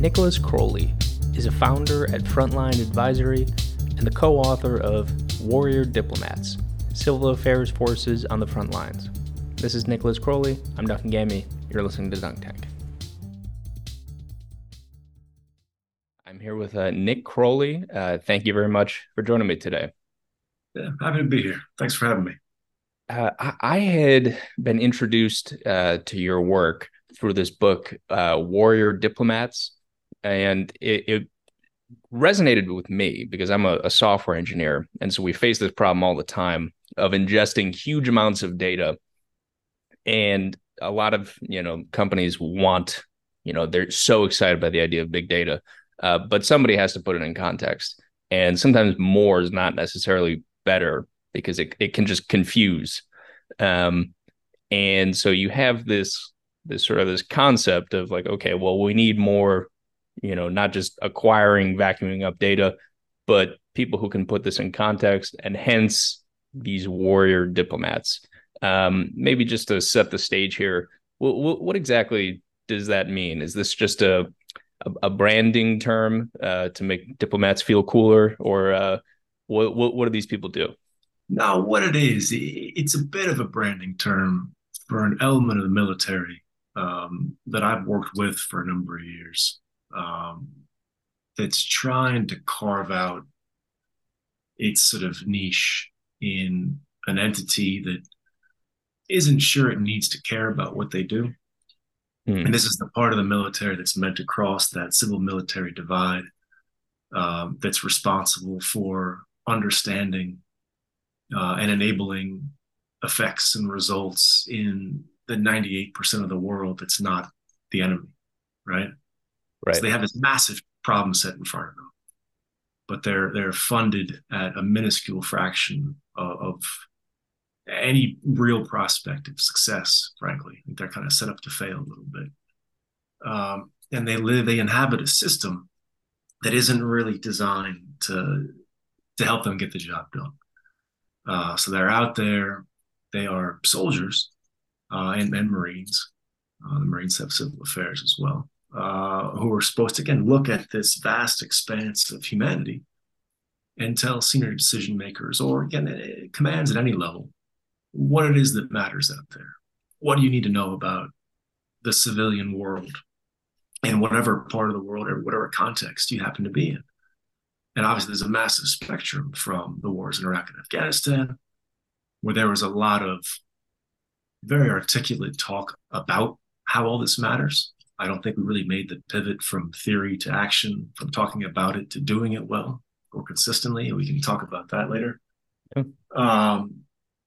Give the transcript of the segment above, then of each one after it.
Nicholas Krohley is a founder at Frontline Advisory and the co author of Warrior Diplomats Civil Affairs Forces on the Front Lines. This is Nicholas Krohley. I'm Duncan Gammy. You're listening to Dunk Tank. I'm here with uh, Nick Krohley. Uh, thank you very much for joining me today. Yeah, happy to be here. Thanks for having me. Uh, I, I had been introduced uh, to your work through this book, uh, Warrior Diplomats, and it, it, resonated with me because I'm a, a software engineer, and so we face this problem all the time of ingesting huge amounts of data, and a lot of you know companies want you know they're so excited by the idea of big data, uh, but somebody has to put it in context, and sometimes more is not necessarily better because it, it can just confuse. Um, and so you have this this sort of this concept of like okay well we need more you know not just acquiring vacuuming up data but people who can put this in context and hence these warrior diplomats. Um, maybe just to set the stage here what, what exactly does that mean? Is this just a a, branding term uh, to make diplomats feel cooler? Or uh, what, what what do these people do? No, what it is, it's a bit of a branding term for an element of the military um, that I've worked with for a number of years um, that's trying to carve out its sort of niche in an entity that isn't sure it needs to care about what they do. Mm. And this is the part of the military that's meant to cross that civil military divide um, that's responsible for understanding uh, and enabling effects and results in the 98% of the world that's not the enemy, right? Right. So they have this massive problem set in front of them, but they're they're funded at a minuscule fraction of, of any real prospect of success. Frankly, they're kind of set up to fail a little bit, um, and they live they inhabit a system that isn't really designed to to help them get the job done. Uh, so they're out there. They are soldiers uh, and, and Marines. Uh, the Marines have civil affairs as well, uh, who are supposed to again look at this vast expanse of humanity and tell senior decision makers, or again eh, commands at any level, what it is that matters out there. What do you need to know about the civilian world in whatever part of the world or whatever context you happen to be in? And obviously, there's a massive spectrum from the wars in Iraq and Afghanistan, where there was a lot of very articulate talk about how all this matters. I don't think we really made the pivot from theory to action, from talking about it to doing it well or consistently. And we can talk about that later. Yeah. Um,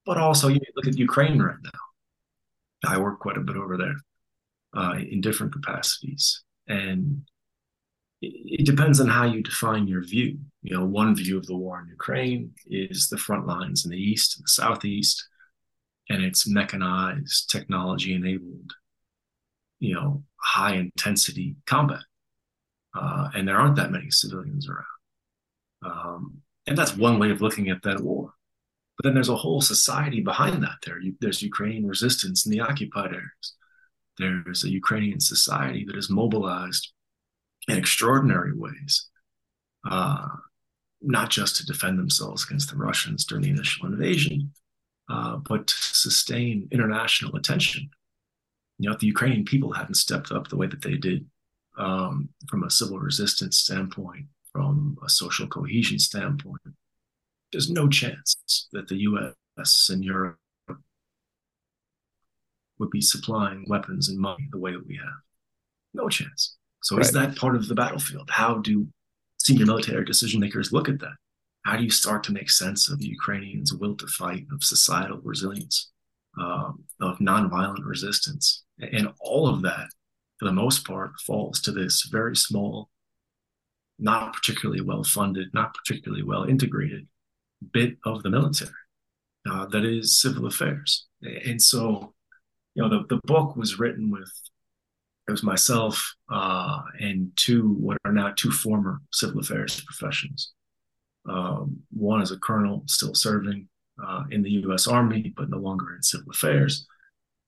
but also, you look at Ukraine right now. I work quite a bit over there uh, in different capacities. And it depends on how you define your view. You know, one view of the war in Ukraine is the front lines in the east and the southeast, and it's mechanized, technology enabled, you know, high intensity combat. Uh, and there aren't that many civilians around. Um, and that's one way of looking at that war. But then there's a whole society behind that. There, there's Ukrainian resistance in the occupied areas. There's a Ukrainian society that is mobilized in extraordinary ways, uh, not just to defend themselves against the Russians during the initial invasion, uh, but to sustain international attention. You know, if the Ukrainian people hadn't stepped up the way that they did um, from a civil resistance standpoint, from a social cohesion standpoint. There's no chance that the U.S. and Europe would be supplying weapons and money the way that we have. No chance. So right. is that part of the battlefield? How do senior military decision makers look at that? How do you start to make sense of the Ukrainians' will to fight, of societal resilience, um, of nonviolent resistance? And all of that, for the most part, falls to this very small, not particularly well funded, not particularly well integrated bit of the military uh, that is civil affairs. And so, you know, the, the book was written with it was myself uh, and two what are now two former civil affairs professionals. Um, one is a colonel still serving uh, in the U.S. Army, but no longer in civil affairs.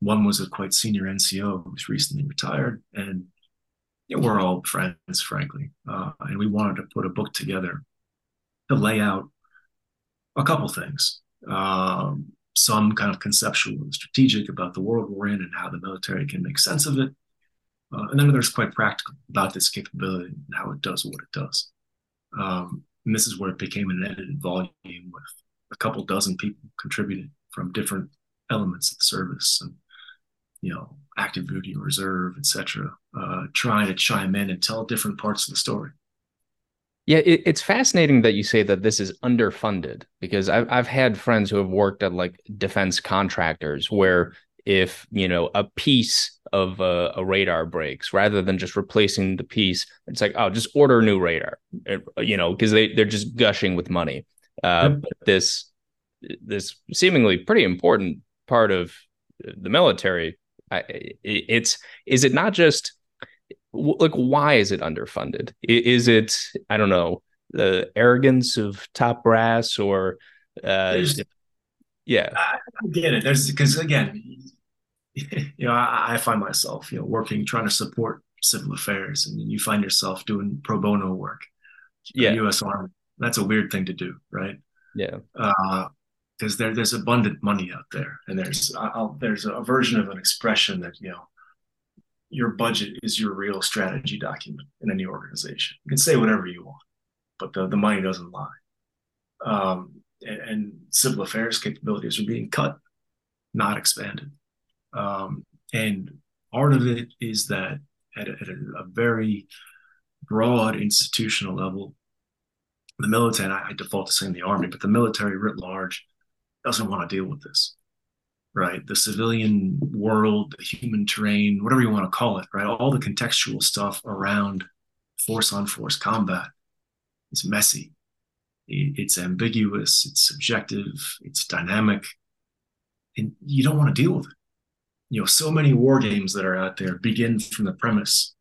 One was a quite senior NCO who's recently retired, and you know, we're all friends, frankly, uh, and we wanted to put a book together to lay out a couple things. Um, some kind of conceptual and strategic about the world we're in and how the military can make sense of it. Uh, and then there's quite practical about this capability and how it does what it does. Um, and this is where it became an edited volume with a couple dozen people contributed from different elements of the service and you know active duty reserve etc uh, trying to chime in and tell different parts of the story. Yeah, it, it's fascinating that you say that this is underfunded because I've I've had friends who have worked at like defense contractors where if you know a piece of a, a, radar breaks rather than just replacing the piece it's like oh just order a new radar you know because they they're just gushing with money uh, but this this seemingly pretty important part of the military I, it's is it not just like why is it underfunded? Is it i don't know the arrogance of top brass or uh yeah. I get it. There's because again you know I, I, find myself you know working trying to support civil affairs and you find yourself doing pro bono work yeah. Us army that's a weird thing to do right yeah because uh, there, there's abundant money out there and there's I'll, there's a version of an expression that you know your budget is your real strategy document in any organization. You can say whatever you want, but the, the money doesn't lie. Um, and, and, civil affairs capabilities are being cut, not expanded. Um, and part of it is that at, a, at a, a very broad institutional level, the military, I, I default to saying the army, but the military writ large doesn't want to deal with this right? The civilian world, the human terrain, whatever you want to call it, right? All the contextual stuff around force on force combat is messy. It's ambiguous, it's subjective, it's dynamic, and you don't want to deal with it. You know, so many war games that are out there begin from the premise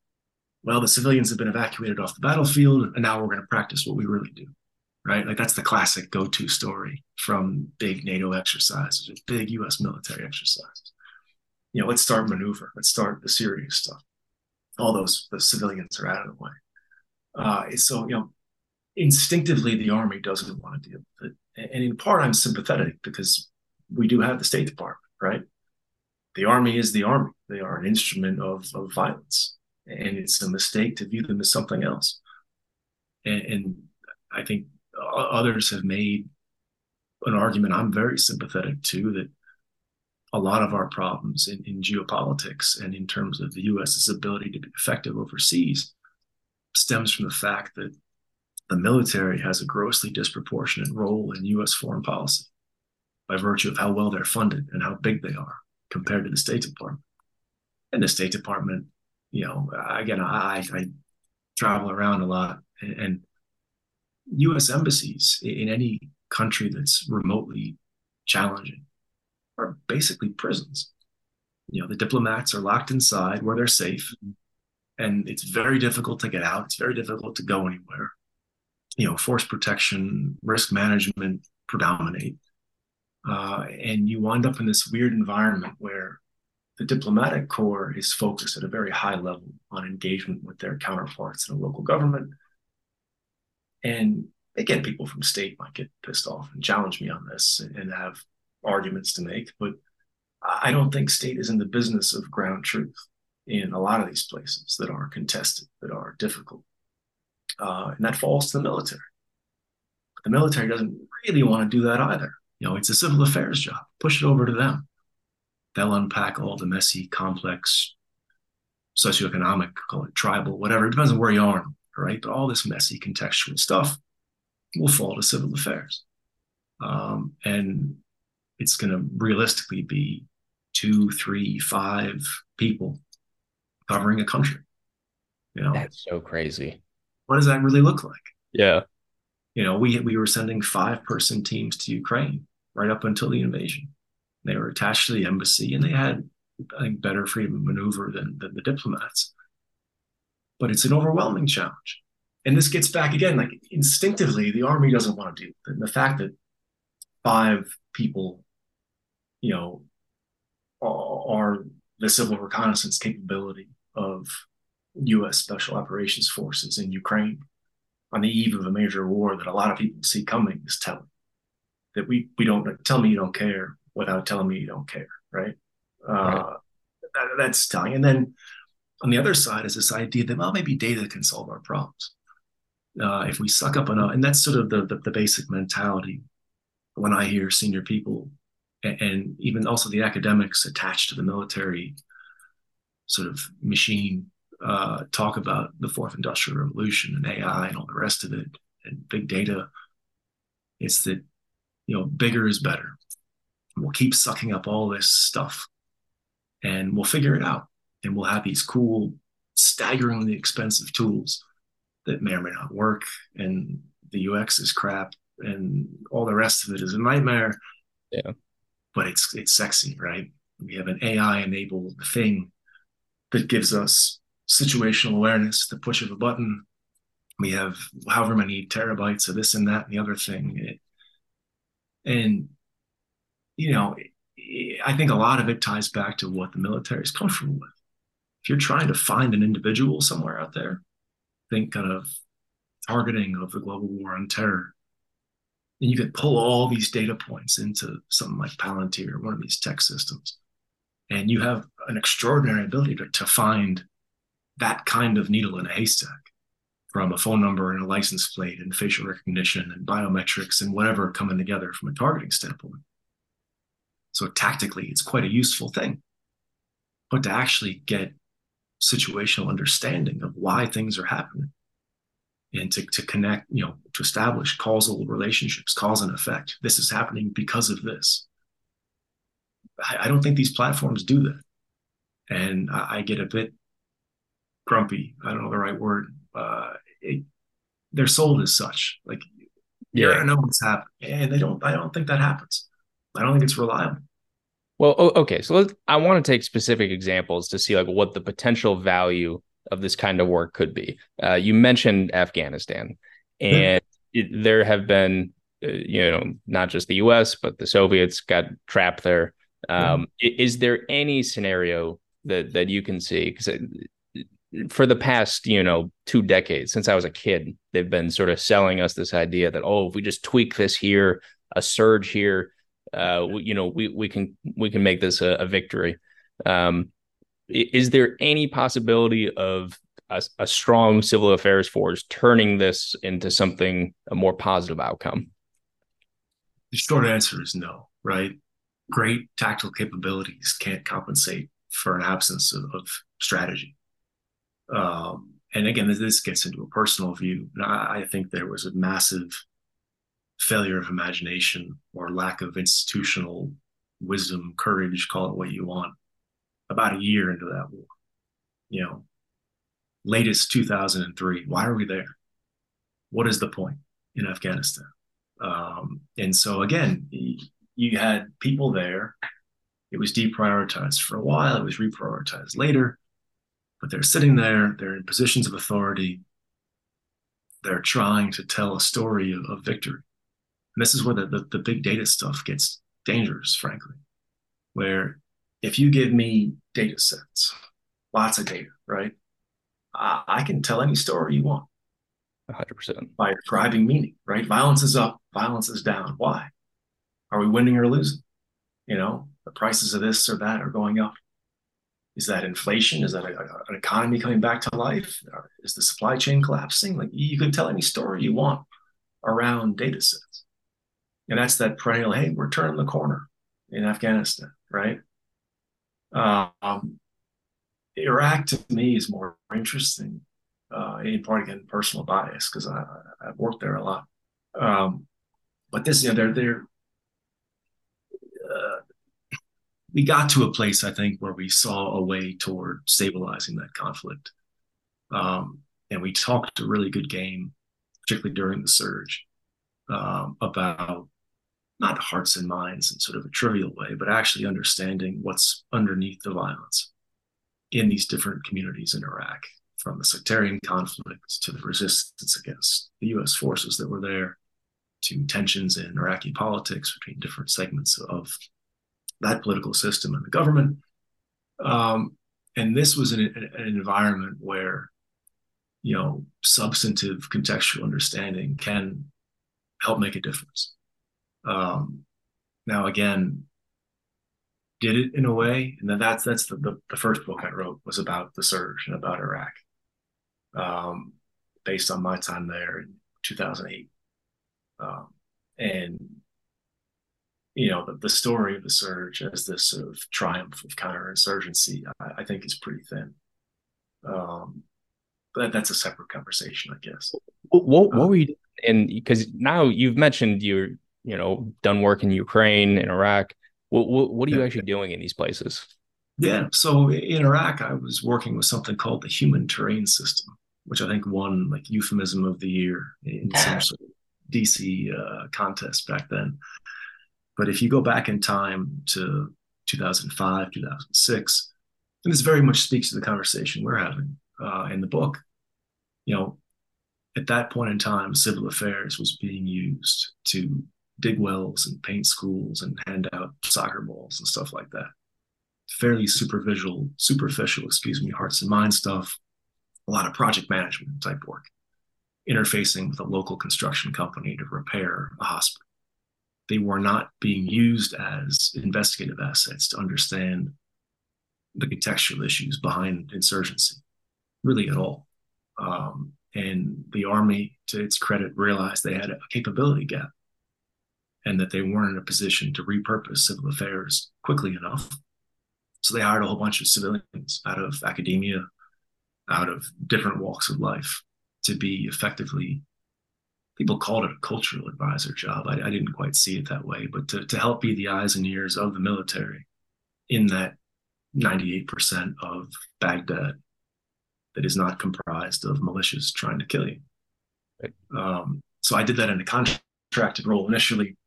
well, the civilians have been evacuated off the battlefield, and now we're going to practice what we really do right? Like that's the classic go-to story from big NATO exercises big U.S. military exercises. You know, let's start maneuver. Let's start the serious stuff. All those the civilians are out of the way. Uh, so you know, instinctively the army doesn't want to deal with it, and in part I'm sympathetic because we do have the State Department, right? The army is the army. They are an instrument of, of violence, and it's a mistake to view them as something else. and, and I think others have made an argument I'm very sympathetic to that a lot of our problems in, in geopolitics and in terms of the US's ability to be effective overseas stems from the fact that the military has a grossly disproportionate role in US foreign policy by virtue of how well they're funded and how big they are compared to the State Department. And the State Department, you know, again, I, I travel around a lot and, and U.S. embassies in any country that's remotely challenging are basically prisons. You know, the diplomats are locked inside where they're safe, and it's very difficult to get out. It's very difficult to go anywhere. You know, force protection, risk management predominate, uh, and you wind up in this weird environment where the diplomatic corps is focused at a very high level on engagement with their counterparts in a local government and again, people from state might get pissed off and challenge me on this and have arguments to make, but I don't think state is in the business of ground truth in a lot of these places that are contested, that are difficult. Uh, and that falls to the military. But the military doesn't really want to do that either. You know, it's a civil affairs job. Push it over to them. They'll unpack all the messy, complex, socioeconomic, call it tribal, whatever. It depends on where you are right? But all this messy contextual stuff will fall to civil affairs. Um, and it's going to realistically be two, three, five people covering a country. You know, that's so crazy. What does that really look like? Yeah. You know, we we were sending five person teams to Ukraine right up until the invasion. They were attached to the embassy and they had, I think, better freedom of maneuver than, than the diplomats but it's an overwhelming challenge. And this gets back again, like instinctively, the army doesn't want to deal with it. And the fact that five people, you know, are the civil reconnaissance capability of U.S. Special Operations Forces in Ukraine on the eve of a major war that a lot of people see coming is telling. That we we don't tell me you don't care without telling me you don't care, right? right. Uh, that, that's telling. And then on the other side is this idea that well maybe data can solve our problems. Uh, if we suck up enough, and that's sort of the, the, the basic mentality when I hear senior people and, and even also the academics attached to the military sort of machine uh, talk about the fourth industrial revolution and AI and all the rest of it and big data. It's that you know bigger is better. We'll keep sucking up all this stuff, and we'll figure it out. And we'll have these cool, staggeringly expensive tools that may or may not work, and the UX is crap, and all the rest of it is a nightmare. Yeah, but it's it's sexy, right? We have an AI enabled thing that gives us situational awareness, the push of a button. We have however many terabytes of this and that and the other thing. It, and, you know, I think a lot of it ties back to what the military is comfortable with. If you're trying to find an individual somewhere out there, think kind of targeting of the global war on terror. And you could pull all these data points into something like Palantir, or one of these tech systems. And you have an extraordinary ability to, to find that kind of needle in a haystack from a phone number and a license plate and facial recognition and biometrics and whatever coming together from a targeting standpoint. So tactically, it's quite a useful thing. But to actually get situational understanding of why things are happening and to, to connect, you know, to establish causal relationships, cause and effect. This is happening because of this. I, I don't think these platforms do that. And I, I get a bit grumpy. I don't know the right word. Uh, it, they're sold as such. Like yeah. you're know what's happening, and they don't. I don't think that happens. I don't think it's reliable. Well, okay. So let's, I want to take specific examples to see like what the potential value of this kind of work could be. Uh, you mentioned Afghanistan, and it, there have been, uh, you know, not just the U.S. but the Soviets got trapped there. Um, yeah. Is there any scenario that that you can see? Because for the past, you know, two decades since I was a kid, they've been sort of selling us this idea that oh, if we just tweak this here, a surge here, uh, you know, we we can we can make this a, a victory. Um, is there any possibility of a, a, strong civil affairs force turning this into something a more positive outcome? The short answer is no. Right? Great tactical capabilities can't compensate for an absence of, of strategy. Um, and again, this gets into a personal view. I, I think there was a massive failure of imagination or lack of institutional wisdom, courage, call it what you want, about a year into that war. You know, latest 2003. Why are we there? What is the point in Afghanistan? Um, and so again, you had people there. It was deprioritized for a while. It was reprioritized later but they're sitting there, they're in positions of authority, they're trying to tell a story of, of victory. And this is where the, the, the big data stuff gets dangerous, frankly, where if you give me data sets, lots of data, right? I, I can tell any story you want. 100%. By ascribing meaning, right? Violence is up, violence is down. Why? Are we winning or losing? You know, the prices of this or that are going up. Is that inflation? Is that a, a, an economy coming back to life? Is the supply chain collapsing? Like you can tell any story you want around data sets. And that's that perennial, hey, we're turning the corner in Afghanistan, right? Um, Iraq to me is more interesting, uh, in part again personal bias because I I've worked there a lot. Um, but this, you know, they're they're uh, we got to a place, I think, where we saw a way toward stabilizing that conflict. Um, and we talked a really good game, particularly during the surge, um, about not hearts and minds in sort of a trivial way, but actually understanding what's underneath the violence in these different communities in Iraq, from the sectarian conflict to the resistance against the US forces that were there, to tensions in Iraqi politics between different segments of that political system and the government. Um, and this was an, an environment where you know substantive contextual understanding can help make a difference um, now again did it in a way and then that's that's the, the, the first book i wrote was about the surge and about iraq um, based on my time there in 2008 um, and you know, the, the story of the surge as this sort of triumph of counterinsurgency, I, I think is pretty thin. Um, but that's a separate conversation, I guess. What, what, um, were you, and because now you've mentioned you're, you know, done work in Ukraine and Iraq. What, what, what are you actually doing in these places? Yeah. So in Iraq, I was working with something called the Human Terrain System, which I think won like euphemism of the year in some sort of DC uh, contest back then. But if you go back in time to 2005, 2006, and this very much speaks to the conversation we're having uh, in the book, you know, at that point in time, civil affairs was being used to dig wells and paint schools and hand out soccer balls and stuff like that. Fairly superficial, superficial, excuse me, hearts and minds stuff. A lot of project management type work, interfacing with a local construction company to repair a hospital they were not being used as investigative assets to understand the contextual issues behind insurgency, really at all. Um, and the army, to its credit, realized they had a capability gap and that they weren't in a position to repurpose civil affairs quickly enough. So they hired a whole bunch of civilians out of academia, out of different walks of life to be effectively people called it a cultural advisor job. I, I, didn't quite see it that way, but to, to help be the eyes and ears of the military in that 98% of Baghdad that is not comprised of militias trying to kill you. Right. Um, so I did that in a contracted role initially.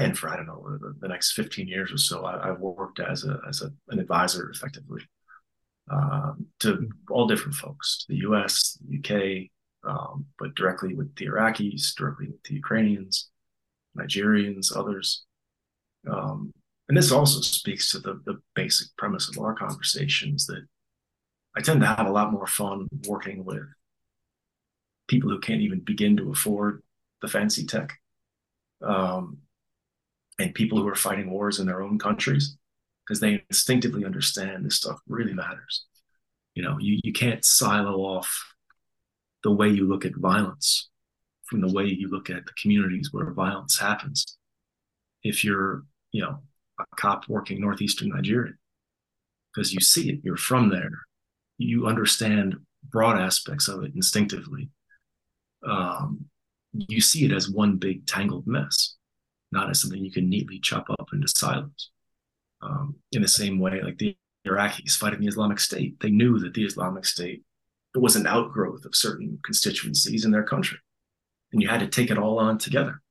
And for, I don't know, the, the next 15 years or so, I, I worked as a, as a, an advisor effectively um, to all different folks, to the US, the UK, um, but directly with the Iraqis, directly with the Ukrainians, Nigerians, others. Um, and this also speaks to the, the basic premise of our conversations that I tend to have a lot more fun working with people who can't even begin to afford the fancy tech um, and people who are fighting wars in their own countries because they instinctively understand this stuff really matters. You know, you, you can't silo off the way you look at violence, from the way you look at the communities where violence happens. If you're, you know, a cop working northeastern Nigeria, because you see it, you're from there, you understand broad aspects of it instinctively. Um, you see it as one big tangled mess, not as something you can neatly chop up into silos. Um, in the same way, like the Iraqis fighting the Islamic State, they knew that the Islamic State was an outgrowth of certain constituencies in their country. And you had to take it all on together.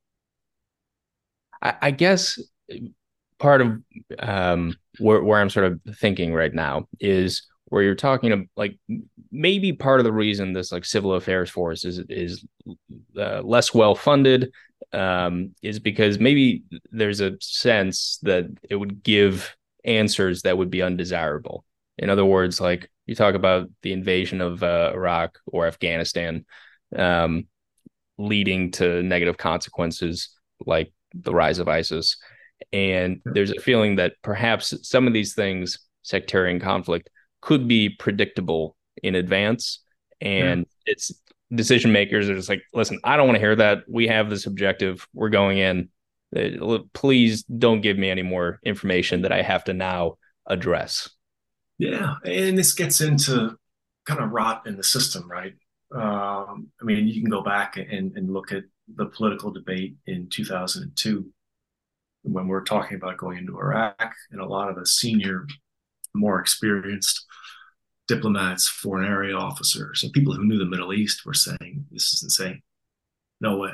I, I guess part of um, where, where I'm sort of thinking right now is where you're talking of like maybe part of the reason this like civil affairs force is is uh, less well funded um, is because maybe there's a sense that it would give answers that would be undesirable. In other words, like you talk about the invasion of uh, Iraq or Afghanistan um, leading to negative consequences like the rise of ISIS. And there's a feeling that perhaps some of these things, sectarian conflict, could be predictable in advance. And yeah. it's decision makers are just like, listen, I don't want to hear that. We have this objective. We're going in. Uh, please don't give me any more information that I have to now address. Yeah, and this gets into kind of rot in the system, right? Um, I mean, you can go back and, and look at the political debate in 2002 when we're talking about going into Iraq, and a lot of the senior, more experienced diplomats, foreign area officers, and people who knew the Middle East were saying, This is insane. No way.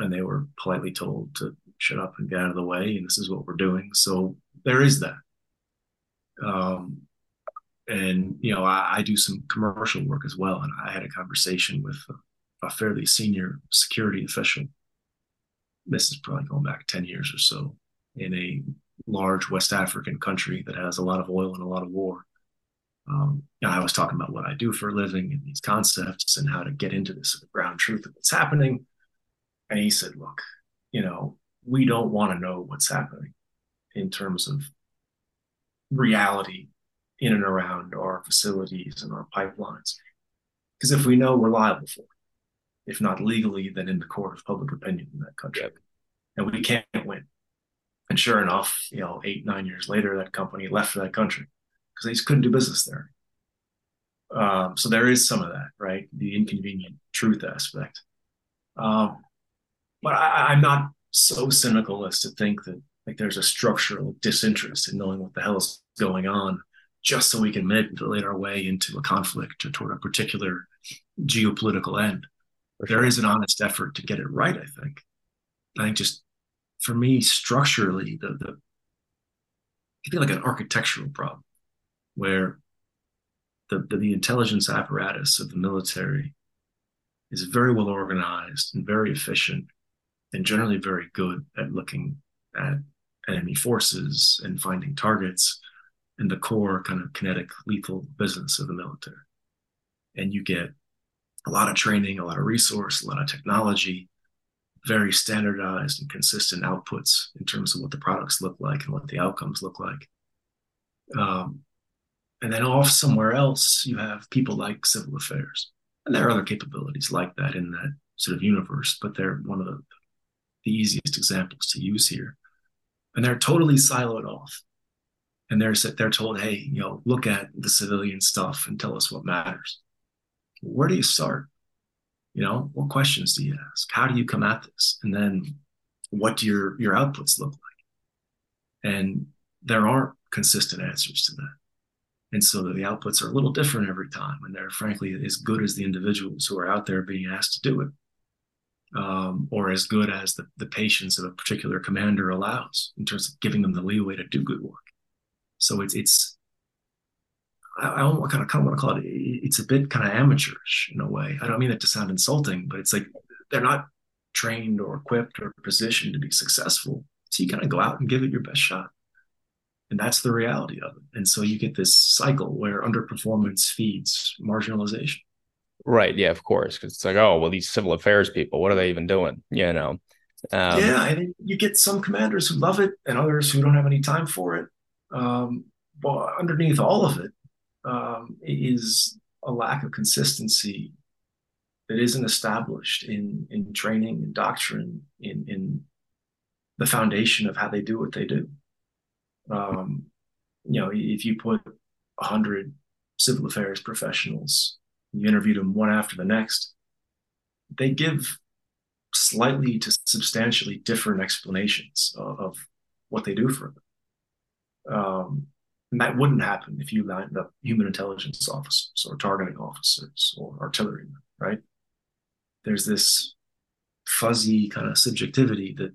And they were politely told to shut up and get out of the way, and this is what we're doing. So there is that. Um, and you know I, I, do some commercial work as well and i had a conversation with a, a, fairly senior security official this is probably going back 10 years or so in a large west african country that has a lot of oil and a lot of war Um, you know, I was talking about what I do for a living and these concepts and how to get into this ground truth of what's happening. And he said, look, you know, we don't want to know what's happening in terms of reality in and around our facilities and our pipelines. Because if we know, we're liable for it. If not legally, then in the court of public opinion in that country. Yep. And we can't win. And sure enough, you know, eight, nine years later, that company left that country because they just couldn't do business there. Um, so there is some of that, right? The inconvenient truth aspect. Um, but I, I'm not so cynical as to think that like there's a structural disinterest in knowing what the hell is going on just so we can manipulate our way into a conflict or toward a particular geopolitical end. Sure. There is an honest effort to get it right, I think. I think just for me, structurally, the the I think like an architectural problem where the, the, the intelligence apparatus of the military is very well organized and very efficient and generally very good at looking at enemy forces and finding targets and the core kind of kinetic lethal business of the military. And you get a lot of training, a lot of resource, a lot of technology, very standardized and consistent outputs in terms of what the products look like and what the outcomes look like. Um, and then off somewhere else, you have people like civil affairs. And there are other capabilities like that in that sort of universe, but they're one of the, the easiest examples to use here. And they're totally siloed off. And they're they're told, hey, you know, look at the civilian stuff and tell us what matters. Where do you start? You know, what questions do you ask? How do you come at this? And then what do your your outputs look like? And there aren't consistent answers to that. And so the outputs are a little different every time. And they're frankly as good as the individuals who are out there being asked to do it, um, or as good as the, the patience of a particular commander allows in terms of giving them the leeway to do good work. So it's, it's, I, I kind of, kind of want to call it, it's a bit kind of amateurish in a way. I don't mean that to sound insulting, but it's like they're not trained or equipped or positioned to be successful. So you kind of go out and give it your best shot and that's the reality of it. And so you get this cycle where underperformance feeds marginalization. Right. Yeah of course. Because it's like oh well these civil affairs people what are they even doing? You know? Um, yeah mean, you get some commanders who love it and others who don't have any time for it. Um, but underneath all of it um, is a lack of consistency that isn't established in in training and doctrine in in the foundation of how they do what they do um, you know, if you put a hundred civil affairs professionals, you interviewed them one after the next, they give slightly to substantially different explanations of, of what they do for them. Um, and that wouldn't happen if you lined up human intelligence officers or targeting officers or artillerymen, right? There's this fuzzy kind of subjectivity that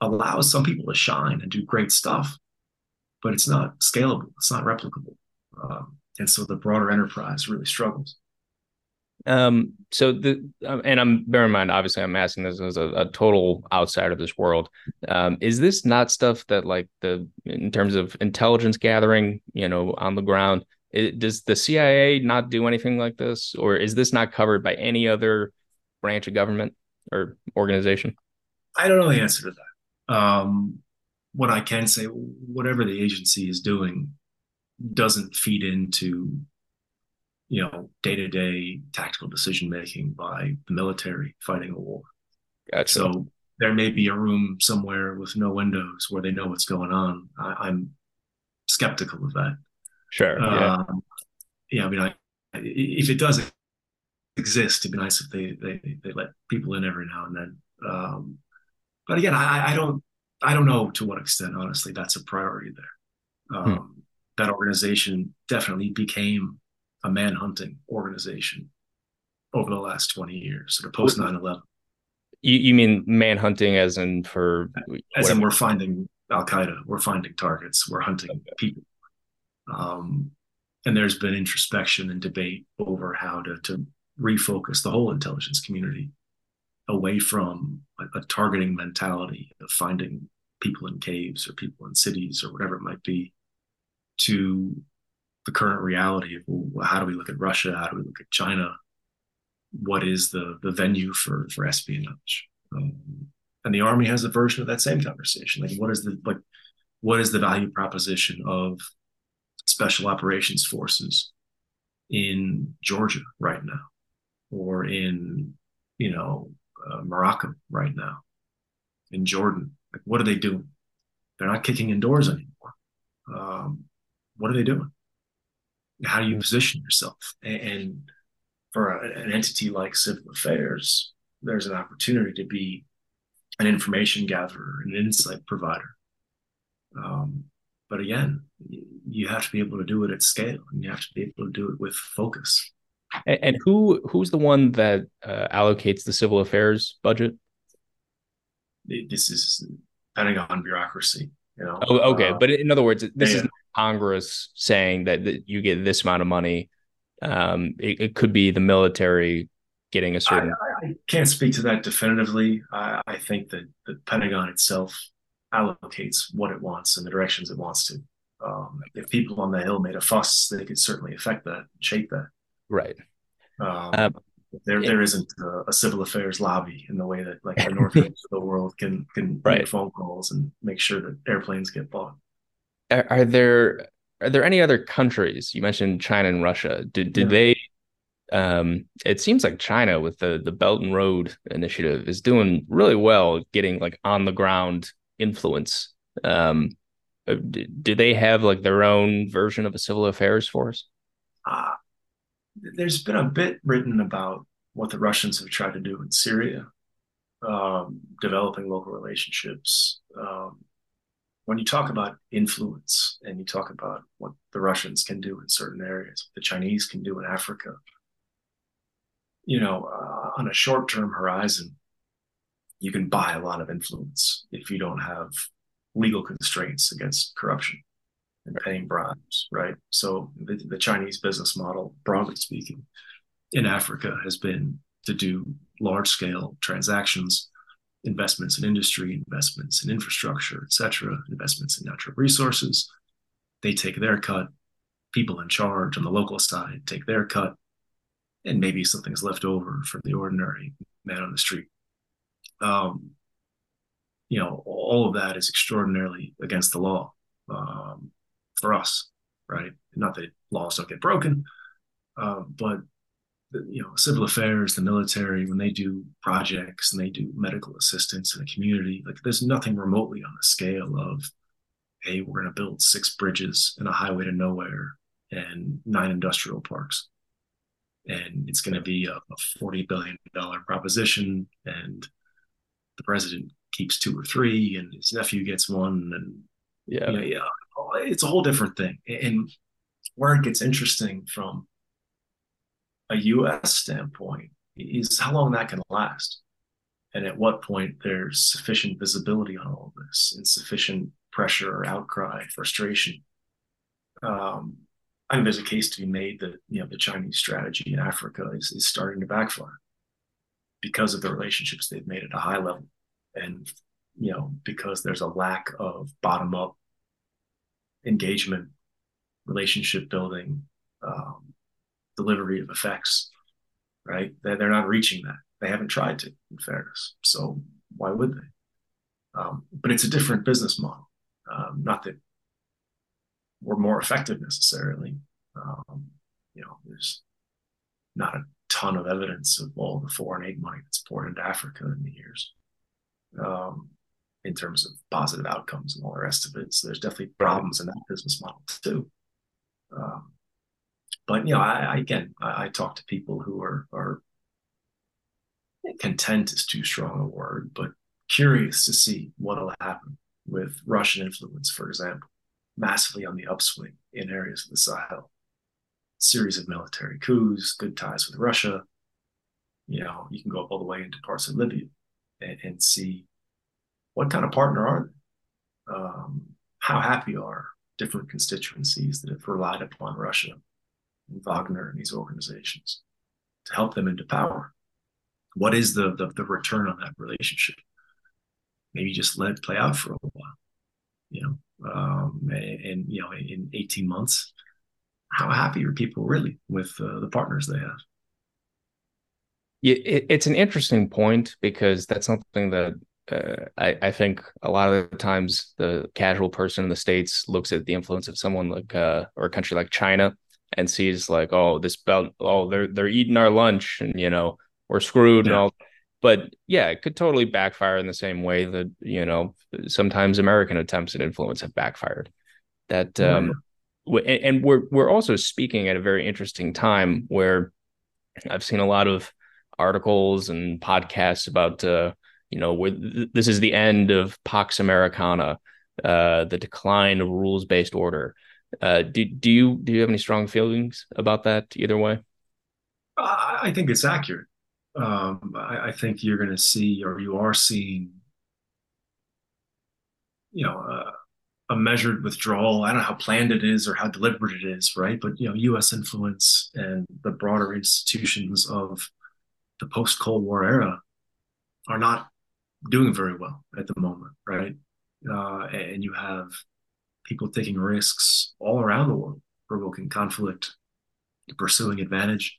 allows some people to shine and do great stuff, but it's not scalable. It's not replicable. Um, and so the broader enterprise really struggles. Um, so the um, and I'm bear in mind, obviously, I'm asking this as a, a total outside of this world. Um, is this not stuff that like the in terms of intelligence gathering, you know, on the ground? It, does the CIA not do anything like this, or is this not covered by any other branch of government or organization? I don't know the answer to that. Um, what I can say, whatever the agency is doing, doesn't feed into, you know, day to day tactical decision making by the military fighting a war. Gotcha. So there may be a room somewhere with no windows where they know what's going on. I, am skeptical of that. Sure. Yeah. Um, yeah. I mean, I, if it does exist, it'd be nice if they they they let people in every now and then. Um, but again, I, I don't I don't know to what extent, honestly, that's a priority there. Hmm. Um, hmm. That organization definitely became a man hunting organization over the last 20 years, sort of post 9 11. You, you mean man hunting as in for as in we're finding Al Qaeda, we're finding targets, we're hunting okay. people. Um, and there's been introspection and debate over how to, to refocus the whole intelligence community away from a, a targeting mentality of finding people in caves or people in cities or whatever it might be to the current reality of well, how do we look at Russia? How do we look at China? What is the the venue for for espionage? Um, and the army has a version of that same conversation. Like, what is the like, what is the value proposition of special operations forces in Georgia right now, or in you know uh, Morocco right now, in Jordan? Like, what are they doing? They're not kicking indoors anymore. Um, what are they doing? How do you position yourself? And, and for a, an entity like civil affairs, there's an opportunity to be an information gatherer, an insight provider. Um, but again, you have to be able to do it at scale, and you have to be able to do it with focus. And, and who who's the one that uh, allocates the civil affairs budget? This is Pentagon bureaucracy. You know. Oh, okay. Uh, but in other words, this yeah. is Congress saying that, that you get this amount of money. Um, it, it could be the military getting a certain. I, I can't speak to that definitively. I, I, think that the Pentagon itself allocates what it wants and the directions it wants to. Um, if people on the Hill made a fuss, they could certainly affect that, shape that. Right. Um, um, there, there isn't a, a, civil affairs lobby in the way that like the North of the world can can right. make phone calls and make sure that airplanes get bought. Are, are there are there any other countries? You mentioned China and Russia. Did did yeah. they um, it seems like China with the the Belt and Road Initiative is doing really well, getting like on the ground influence. Um, uh, do, do they have like their own version of a civil affairs force? Uh, there's been a bit written about what the Russians have tried to do in Syria, um, developing local relationships. Um, when you talk about influence and you talk about what the Russians can do in certain areas, what the Chinese can do in Africa, you know, uh, on a short term horizon, you can buy a lot of influence if you don't have legal constraints against corruption and paying bribes, right? So the, the Chinese business model, broadly speaking, in Africa has been to do large scale transactions, investments in industry, investments in infrastructure, et cetera, investments in natural resources. They take their cut. People in charge on the local side take their cut and maybe something's left over for the ordinary man on the street. Um, you know, all of that is extraordinarily against the law um, for us, right? Not that laws don't get broken, uh, but you know, civil affairs, the military, when they do projects and they do medical assistance in a community, like there's nothing remotely on the scale of, hey, we're going to build six bridges and a highway to nowhere and nine industrial parks. And it's going to be a, a $40 billion proposition and the president keeps two or three and his nephew gets one and yeah, you know, yeah it's a whole different thing. And where it gets interesting from a us standpoint is how long that can last and at what point there's sufficient visibility on all of this and sufficient pressure or outcry frustration. Um, I think there's a case to be made that you know the Chinese strategy in Africa is, is starting to backfire because of the relationships they've made at a high level, and you know because there's a lack of bottom up engagement, relationship building, um, delivery of effects. Right? They're, they're not reaching that. They haven't tried to, in fairness. So why would they? Um, but it's a different business model. Um, not that we're more effective necessarily. Um, you know, there's not a ton of evidence of all the foreign aid money that's poured into Africa in the years, um, in terms of positive outcomes and all the rest of it. So there's definitely problems in that business model too. Um, but you know, I, I again, I, I, talk to people who are are content is too strong a word, but curious to see what'll happen with Russian influence, for example massively on the upswing in areas of the Sahel. Series of military coups, good ties with Russia. You know, you can go all the way into parts of Libya and, and see what kind of partner are they? Um, how happy are different constituencies that have relied upon Russia and Wagner and these organizations to help them into power? What is the, the, the return on that relationship? Maybe just let it play out for a while. You know, um, and, you know in 18 months how happy are people really with uh, the partners they have? Yeah, it, it's an interesting point because that's something that uh, I, I, think a lot of the times the casual person in the states looks at the influence of someone like uh, or a country like China and sees like, oh, this belt, oh, they're they're eating our lunch, and you know we're screwed yeah. and all. But yeah, it could totally backfire in the same way that you know sometimes American attempts at influence have backfired. That um, and we're we're also speaking at a very interesting time where I've seen a lot of articles and podcasts about uh, you know this is the end of Pax Americana, uh, the decline of rules based order. Uh, do do you do you have any strong feelings about that either way? I think it's accurate. Um, I, I, think you're going to see, or you are seeing, you know, uh, a measured withdrawal. I don't know how planned it is or how deliberate it is, right? But you know, U.S. influence and the broader institutions of the post Cold War era are not doing very well at the moment, right? Uh, and you have people taking risks all around the world, provoking conflict, pursuing advantage.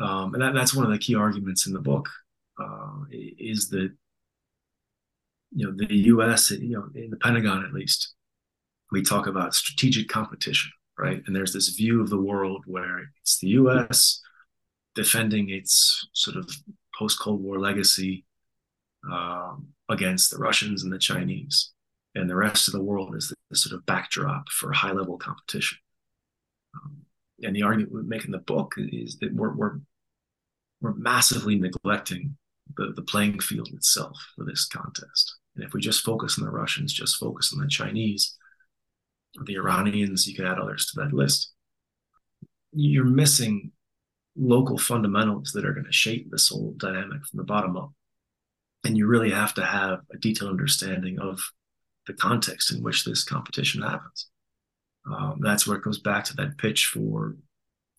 Um, and that, that's one of the key arguments in the book uh, is that you know the U.S. you know in the Pentagon at least we talk about strategic competition, right? And there's this view of the world where it's the U.S. defending its sort of post Cold War legacy um, against the Russians and the Chinese, and the rest of the world is the, sort of backdrop for high level competition. Um, and the argument we make in the book is that we're we're, we're massively neglecting the, the playing field itself for this contest. And if we just focus on the Russians, just focus on the Chinese, the Iranians, you can add others to that list. You're missing local fundamentals that are going to shape this whole dynamic from the bottom up. And you really have to have a detailed understanding of the context in which this competition happens. Um, that's where it goes back to that pitch for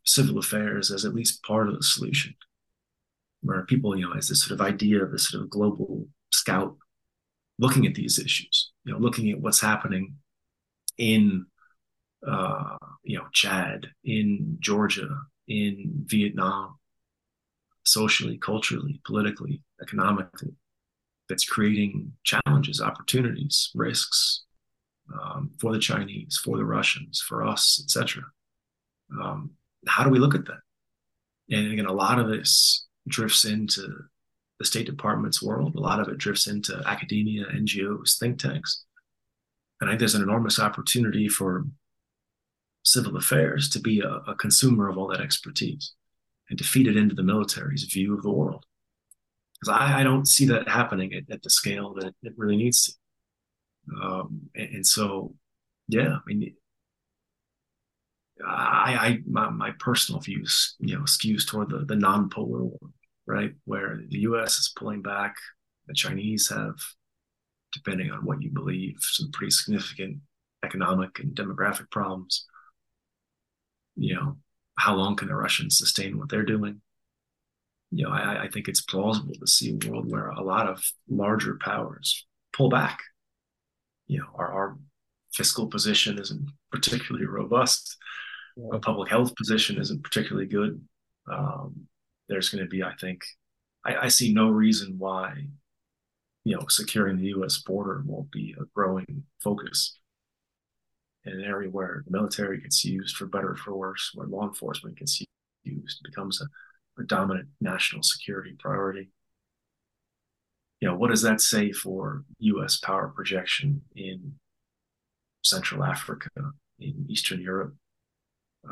civil affairs as at least part of the solution, where people, you know, as this sort of idea of this sort of global scout looking at these issues, you know, looking at what's happening in uh, you know Chad, in Georgia, in Vietnam, socially, culturally, politically, economically, that's creating challenges, opportunities, risks um, for the Chinese, for the Russians, for us, etc. Um, how do we look at that? And again, a lot of this drifts into the State Department's world. A lot of it drifts into academia, NGOs, think tanks. And I think there's an enormous opportunity for civil affairs to be a, a consumer of all that expertise and to feed it into the military's view of the world. Because I, I, don't see that happening at, at, the scale that it really needs to. Um, and, and, so, yeah, I mean, I, I my, my personal views, you know, skews toward the, the non-polar world, right? Where the U.S. is pulling back, the Chinese have depending on what you believe, some pretty significant economic and demographic problems. You know, how long can the Russians sustain what they're doing? You know, I, I think it's plausible to see a world where a lot of larger powers pull back. You know, our, our fiscal position isn't particularly robust. Our public health position isn't particularly good. Um, there's going to be, I think, I, I see no reason why you know, securing the U.S. border won't be a growing focus in an area where the military gets used for better or for worse, where law enforcement gets used, becomes a, a dominant national security priority. You know, what does that say for U.S. power projection in Central Africa, in Eastern Europe,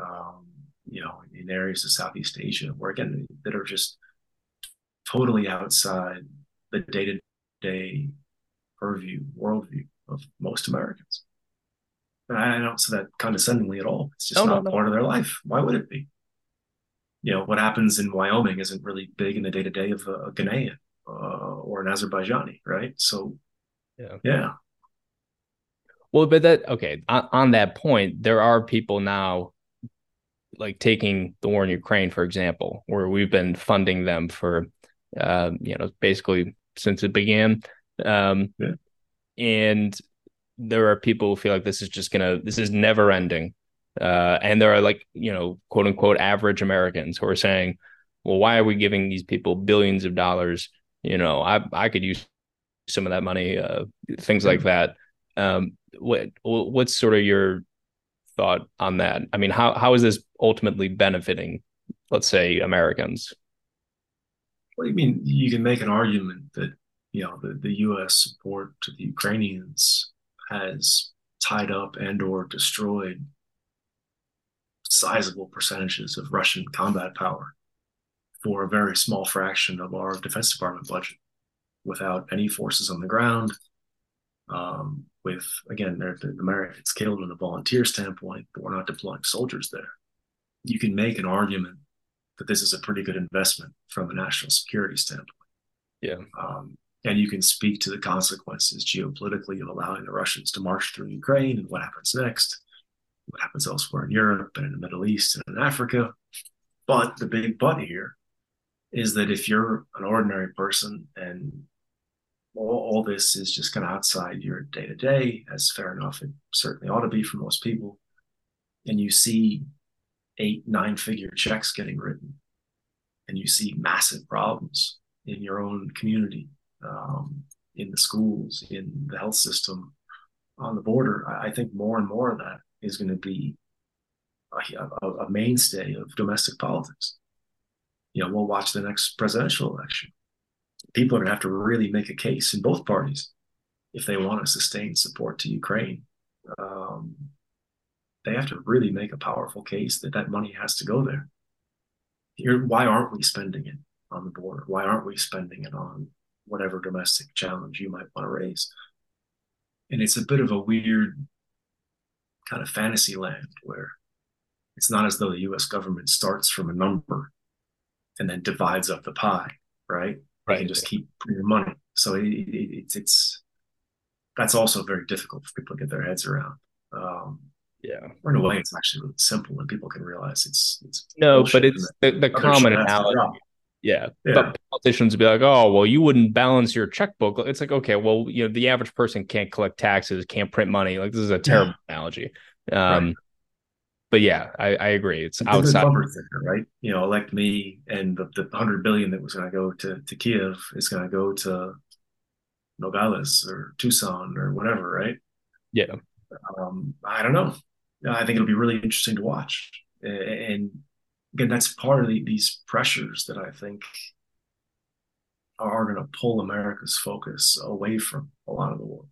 um, you know, in areas of Southeast Asia, where again, that are just totally outside the day to day purview, worldview of most Americans. And I don't say that condescendingly at all. It's just no, not no, no. part of their life. Why would it be? You know, what happens in Wyoming isn't really big in the day to day of a Ghanaian uh, or an Azerbaijani, right? So, yeah. yeah. Well, but that, okay, on, on that point, there are people now like taking the war in Ukraine, for example, where we've been funding them for, uh, you know, basically since it began. Um, yeah. And there are people who feel like this is just gonna, this is never ending. Uh, and there are like, you know, quote unquote average Americans who are saying, well, why are we giving these people billions of dollars? You know, I I could use some of that money, uh, things like that. Um, what what's sort of your thought on that? I mean, how how is this ultimately benefiting, let's say, Americans? Well, I mean, you can make an argument that you know the, the U.S. support to the Ukrainians has tied up and or destroyed sizable percentages of Russian combat power for a very small fraction of our Defense Department budget without any forces on the ground. Um, with again, the, the Americans killed in a volunteer standpoint, but we're not deploying soldiers there. You can make an argument that this is a pretty good investment from a national security standpoint. Yeah. Um, and you can speak to the consequences geopolitically of allowing the Russians to march through Ukraine and what happens next, what happens elsewhere in Europe and in the Middle East and in Africa. But the big but here is that if you're an ordinary person and all, all this is just kind of outside your day to day, as fair enough, it certainly ought to be for most people, and you see eight, nine figure checks getting written, and you see massive problems in your own community, um, in the schools, in the health system, on the border, I, I think more and more of that is going to be a, a, mainstay of domestic politics you know, we'll watch the next presidential election. People are going to have to really make a case in both parties if they want to sustain support to Ukraine. Um, they have to really make a powerful case that that money has to go there. Here, why aren't we spending it on the border? Why aren't we spending it on whatever domestic challenge you might want to raise? And it's a bit of a weird kind of fantasy land where it's not as though the US government starts from a number and then divides up the pie, right? Right. And just keep your money. So it, it, it's it's that's also very difficult for people to get their heads around. Um, yeah. Or in a way, it's actually really simple, and people can realize it's it's no, but it's the, the common analogy. Yeah. yeah. But politicians would be like, oh, well, you wouldn't balance your checkbook. It's like, okay, well, you know, the average person can't collect taxes, can't print money. Like, this is a terrible yeah. analogy. Um, right but yeah, I, I agree. It's, it's outside, thicker, right? You know, elect me, and the, the hundred billion that was going to go to to Kiev is going to go to Nogales or Tucson or whatever, right? Yeah. Um, I don't know. I think it'll be really interesting to watch, and again, that's part of the, these pressures that I think are going to pull America's focus away from a lot of the world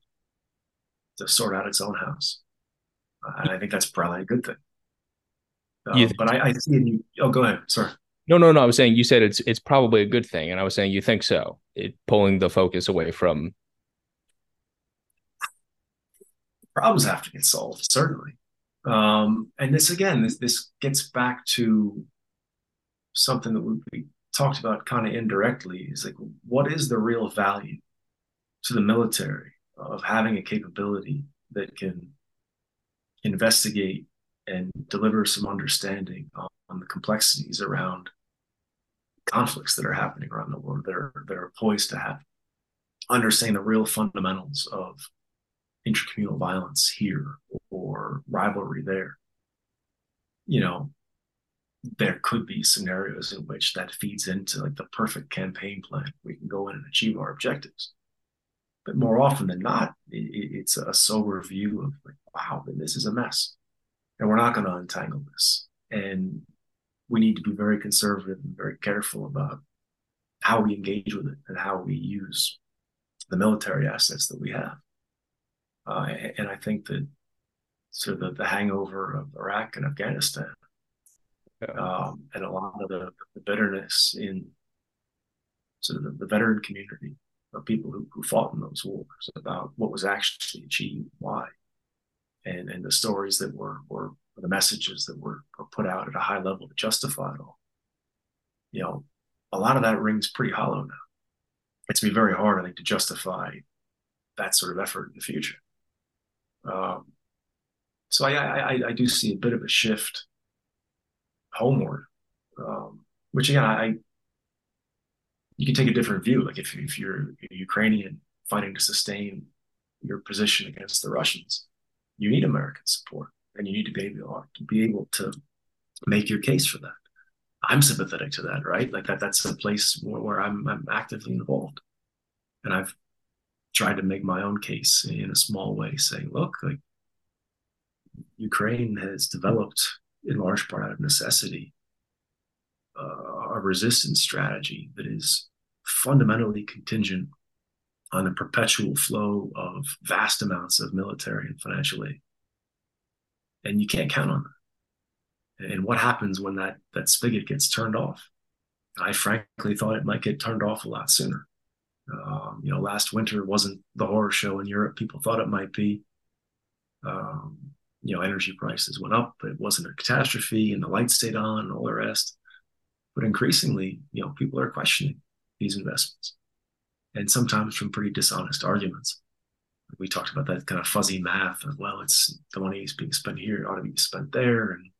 to sort out its own house. And I think that's probably a good thing. Uh, but I, I see. You, oh, go ahead. Sorry. No, no, no. I was saying you said it's it's probably a good thing, and I was saying you think so. It pulling the focus away from problems have to get solved, certainly. Um, and this again, this this gets back to something that we talked about kind of indirectly. Is like, what is the real value to the military of having a capability that can investigate and deliver some understanding on, on the complexities around conflicts that are happening around the world that are that are poised to happen. Understanding the real fundamentals of intercommunal violence here or rivalry there. You know, there could be scenarios in which that feeds into like the perfect campaign plan. We can go in and achieve our objectives. But more often than not, it, it's a sober view of like, wow, this is a mess and we're not going to untangle this. And we need to be very conservative and very careful about how we engage with it and how we use the military assets that we have. Uh, and I think that sort of the, the hangover of Iraq and Afghanistan um, and a lot of the, the, bitterness in sort of the, the veteran community of people who, who fought in those wars about what was actually achieved, why and and the stories that were were the messages that were, were put out at a high level to justify it all. You know, a lot of that rings pretty hollow now. It's been very hard, I think, to justify that sort of effort in the future. Um, so I, I, I do see a bit of a shift homeward, um, which again I you can take a different view. Like if if you're a Ukrainian fighting to sustain your position against the Russians, you need American support. and you need to be able to be able to make your case for that. I'm sympathetic to that, right? Like that that's a place where, where I'm I'm actively involved. And I've tried to make my own case in a small way, saying, look, like Ukraine has developed in large part out of necessity uh, a resistance strategy that is fundamentally contingent on the perpetual flow of vast amounts of military and financial aid. And you can't count on that. And what happens when that, that spigot gets turned off? I frankly thought it might get turned off a lot sooner. Um, you know, last winter wasn't the horror show in Europe people thought it might be. Um, you know, energy prices went up, but it wasn't a catastrophe, and the lights stayed on, and all the rest. But increasingly, you know, people are questioning these investments, and sometimes from pretty dishonest arguments. We talked about that kind of fuzzy math of well, it's the money is being spent here, it ought to be spent there, and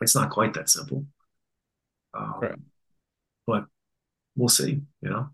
it's not quite that simple. Um, right. But we'll see. You know,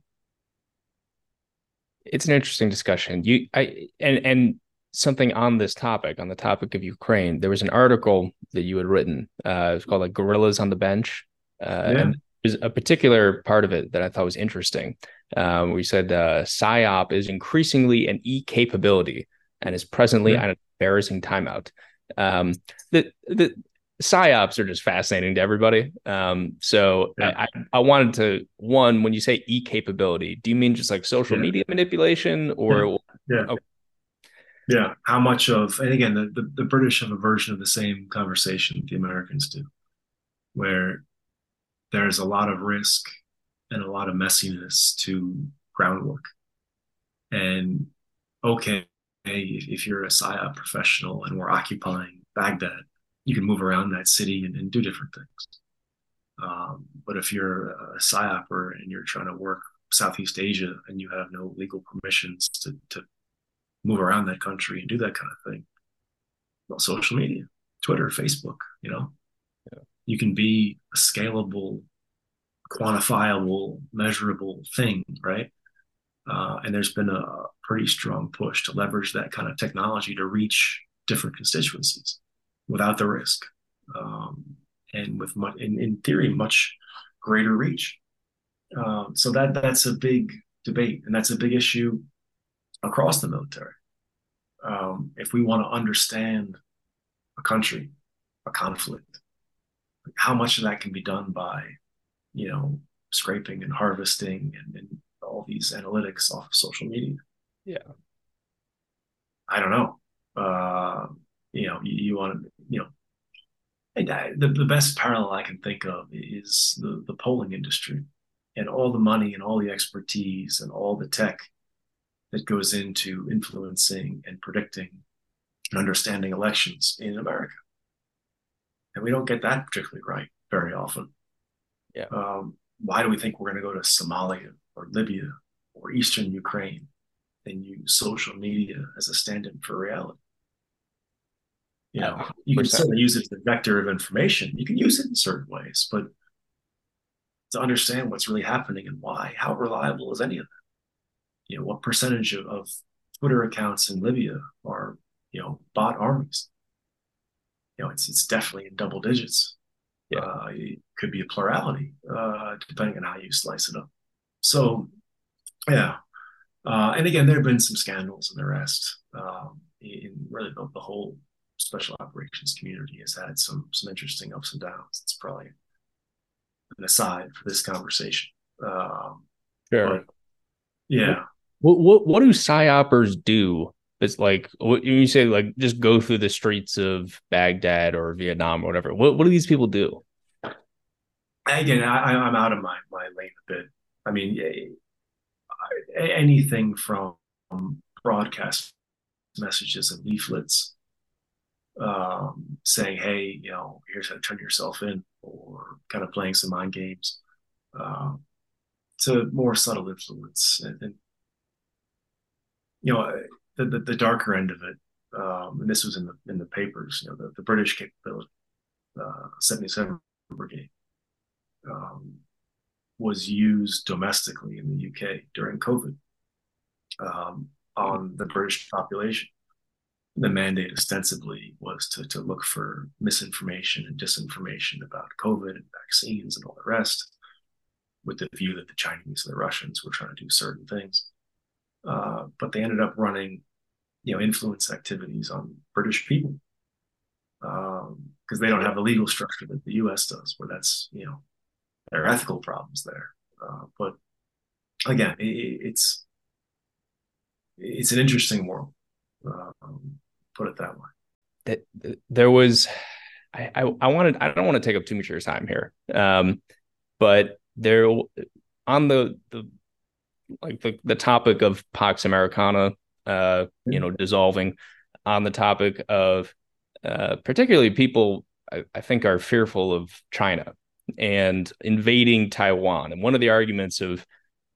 it's an interesting discussion. You, I, and and something on this topic, on the topic of Ukraine. There was an article that you had written. Uh, it was called like "Guerrillas on the Bench," uh, yeah. and there's a particular part of it that I thought was interesting. Um, we said uh, PSYOP is increasingly an e capability and is presently yeah. at an embarrassing timeout. Um, the the psyops are just fascinating to everybody. Um, so yeah. I, I wanted to one when you say e capability, do you mean just like social yeah. media manipulation or yeah. yeah. Yeah, how much of and again the, the, the British have a version of the same conversation the Americans do, where there's a lot of risk and a lot of messiness to groundwork. And okay, if, you're a PSYOP professional and we're occupying Baghdad, you can move around that city and, and do different things. Um, but if you're a PSYOPer and you're trying to work Southeast Asia and you have no legal permissions to, to move around that country and do that kind of thing, well, social media, Twitter, Facebook, you know, yeah. you can be a scalable, quantifiable, measurable thing, right? Uh, and there's been a pretty strong push to leverage that kind of technology to reach different constituencies without the risk, um, and with much, in, in theory, much greater reach. Um, so that that's a big debate, and that's a big issue across the military. Um, if we want to understand a country, a conflict, how much of that can be done by, you know, scraping and harvesting and, and all these analytics off of social media? Yeah, I don't know. Uh, you know, you, you want to, you know, I, the, the best parallel I can think of is the, the polling industry and all the money and all the expertise and all the tech that goes into influencing and predicting and understanding elections in America. And we don't get that particularly right very often. Yeah. Um, why do we think we're going to go to Somalia or Libya or Eastern Ukraine and use social media as a stand in for reality? You know, you can certainly use it as a vector of information. You can use it in certain ways, but to understand what's really happening and why, how reliable is any of that? You know, what percentage of, of Twitter accounts in Libya are, you know, bot armies? You know, it's it's definitely in double digits. Yeah. Uh, it could be a plurality, uh, depending on how you slice it up. So, yeah. Uh, and again, there have been some scandals and the rest um, in really the, the whole special operations community has had some some interesting ups and downs. It's probably an aside for this conversation. Um, sure. yeah. What, what what do psyopers do? It's like what you say, like just go through the streets of Baghdad or Vietnam or whatever. What what do these people do? Again, I, I'm out of my my lane a bit. I mean, anything from broadcast messages and leaflets um, saying, "Hey, you know, here's how to turn yourself in," or kind of playing some mind games, um, to more subtle influence, and, and you know, the, the, the darker end of it. Um, and this was in the in the papers. You know, the, the British capability, uh, 77 Brigade, um, was used domestically in the UK during COVID um, on the British population the mandate ostensibly was to, to look for misinformation and disinformation about COVID and vaccines and all the rest, with the view that the Chinese and the Russians were trying to do certain things. Uh, but they ended up running, you know, influence activities on British people because um, they don't have the legal structure that the U.S. does, where that's you know there are ethical problems there. Uh, but again, it, it's it's an interesting world. Um, put it that way. That there was, I, I, I wanted, I don't want to take up too much of your time here, um, but there on the the like the, the topic of Pax Americana, uh, you know, dissolving, on the topic of uh, particularly people I, I think are fearful of China and invading Taiwan. And one of the arguments of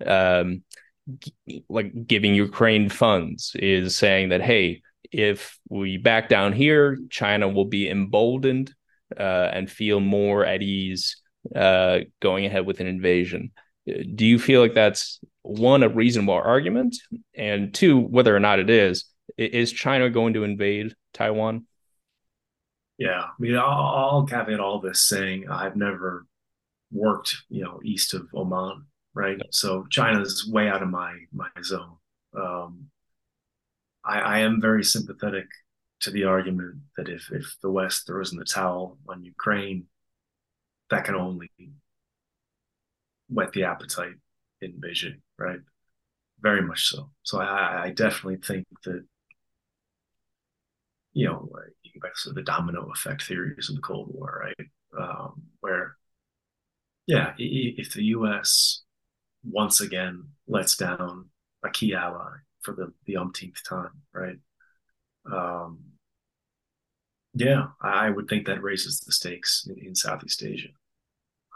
um, g- like giving Ukraine funds is saying that hey, if we back down here, China will be emboldened uh, and feel more at ease uh, going ahead with an invasion. Do you feel like that's one a reasonable argument, and two whether or not it is? Is China going to invade Taiwan? Yeah, I mean, I'll, I'll caveat all this saying I've never worked, you know, east of Oman, right? So China's way out of my my zone. Um, I, I am very sympathetic to the argument that if if the West throws in the towel on Ukraine, that can only whet the appetite in Beijing, right? Very much so. So I, I definitely think that you know, you back to the domino effect theories of the Cold War, right? Um, where, yeah, if the U.S. once again lets down a key ally for the the umpteenth time, right? Um, yeah, I would think that raises the stakes in, in Southeast Asia.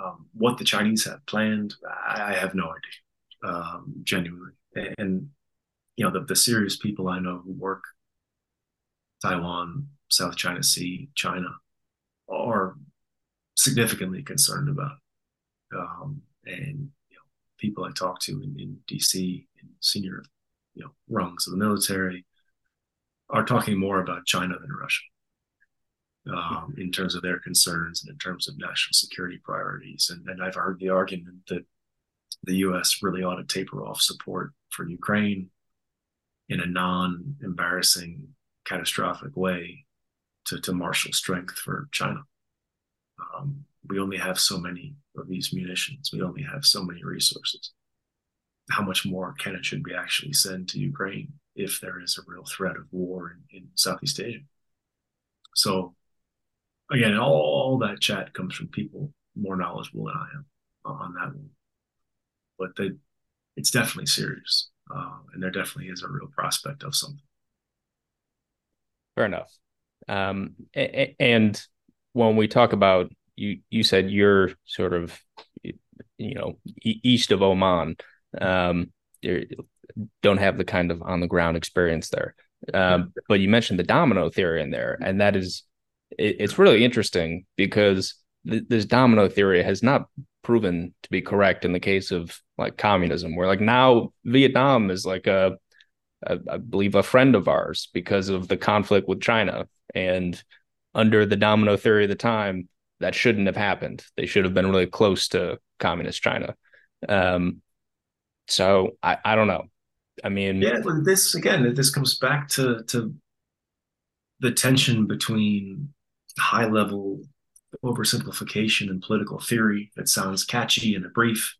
Um, what the Chinese have planned, I, I have no idea, um, genuinely. And, you know, the, the serious people I know who work Taiwan, South China Sea, China, are significantly concerned about. Um, and you know, people I talk to in, in DC, in senior you know rungs of the military are talking more about China than Russia um, in terms of their concerns and in terms of national security priorities. And, and I've heard the argument that the U.S. really ought to taper off support for Ukraine in a non-embarrassing, catastrophic way to, to marshal strength for China. Um, we only have so many of these munitions. We only have so many resources how much more can and should we actually send to Ukraine if there is a real threat of war in, in Southeast Asia? So, again, all, all, that chat comes from people more knowledgeable than I am on that one. But they, it's definitely serious, uh, and there definitely is a real prospect of something. Fair enough. Um, and when we talk about you, you said you're sort of, you know, east of Oman um, don't have the kind of on the ground experience there. Um, but you mentioned the domino theory in there, and that is it, it's really interesting because th- this domino theory has not proven to be correct in the case of like communism, where like now Vietnam is like a, a I believe a friend of ours because of the conflict with China, and under the domino theory of the time, that shouldn't have happened. They should have been really close to communist China. Um, so I, I don't know. I mean, yeah, this again, this comes back to to the tension between high level oversimplification and political theory that sounds catchy in a brief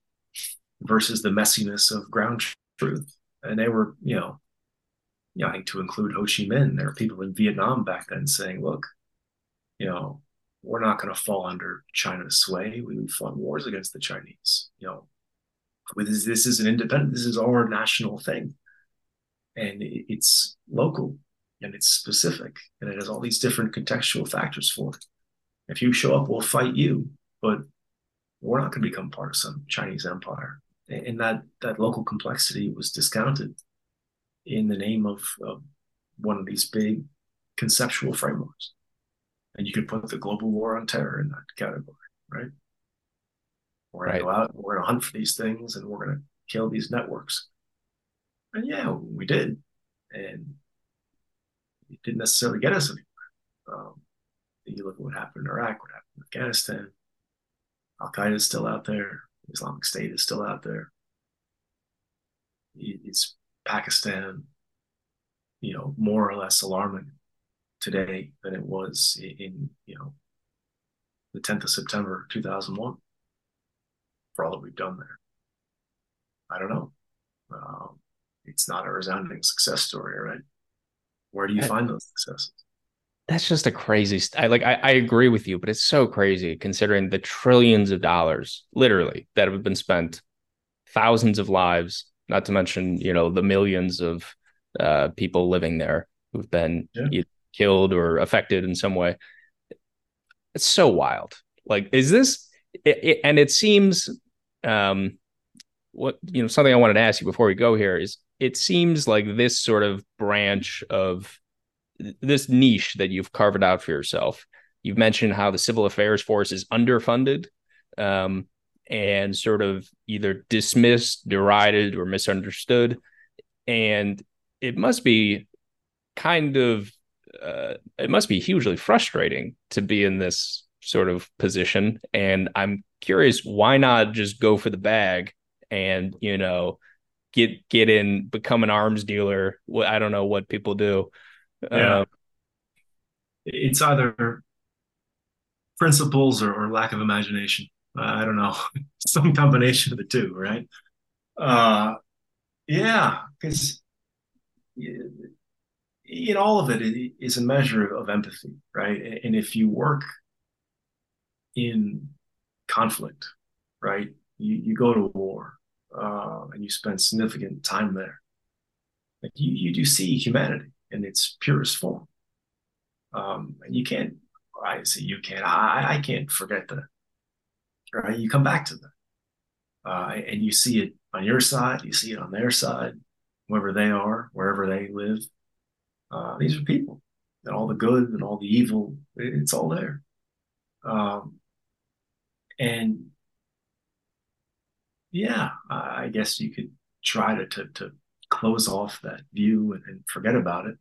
versus the messiness of ground truth. And they were, you know, you know, I think to include Ho Chi Minh, there were people in Vietnam back then saying, look, you know, we're not going to fall under China's sway. We fought wars against the Chinese. You know, this, this is an independent, this is our national thing. And it's local and it's specific and it has all these different contextual factors for it. If you show up, we'll fight you, but we're not going to become part of some Chinese empire. And that, that local complexity was discounted in the name of, of one of these big conceptual frameworks. And you could put the global war on terror in that category, right? We're going right. to go out, we're going to hunt for these things, and we're going to kill these networks. And yeah, we did. And it didn't necessarily get us anywhere. Um, you look at what happened in Iraq, what happened in Afghanistan. Al Qaeda is still out there. Islamic State is still out there. It's Pakistan, you know, more or less alarming today than it was in, you know, the 10th of September 2001 for all that we've done there. I don't know. Um, it's not a resounding success story, right? Where do you find those successes? That's just a crazy. St- I like. I, I agree with you, but it's so crazy considering the trillions of dollars, literally, that have been spent, thousands of lives, not to mention you know the millions of uh, people living there who've been yeah. killed or affected in some way. It's so wild. Like, is this? It, it, and it seems, um, what you know, something I wanted to ask you before we go here is, it seems like this sort of branch of this niche that you've carved out for yourself. You've mentioned how the civil affairs force is underfunded. Um, and sort of either dismissed, derided, or misunderstood. And it must be kind of uh, it must be hugely frustrating to be in this sort of position. And I'm curious, why not just go for the bag and you know get get in, become an arms dealer? I don't know what people do. Yeah. Uh, it's either principles or, or lack of imagination. I don't know, some combination of the two, right? Uh, yeah, because in all of it, it is a measure of empathy, right? And if you work in conflict, right, you, you go to war uh, and you spend significant time there, like you, you do see humanity in its purest form. Um, and you can't, I say you can't, I, I can't forget that right? You come back to them, uh, and you see it on your side, you see it on their side, wherever they are, wherever they live. Uh, these are people, and all the good and all the evil, it's all there. Um, and yeah, I guess you could try to to, to close off that view and, and forget about it,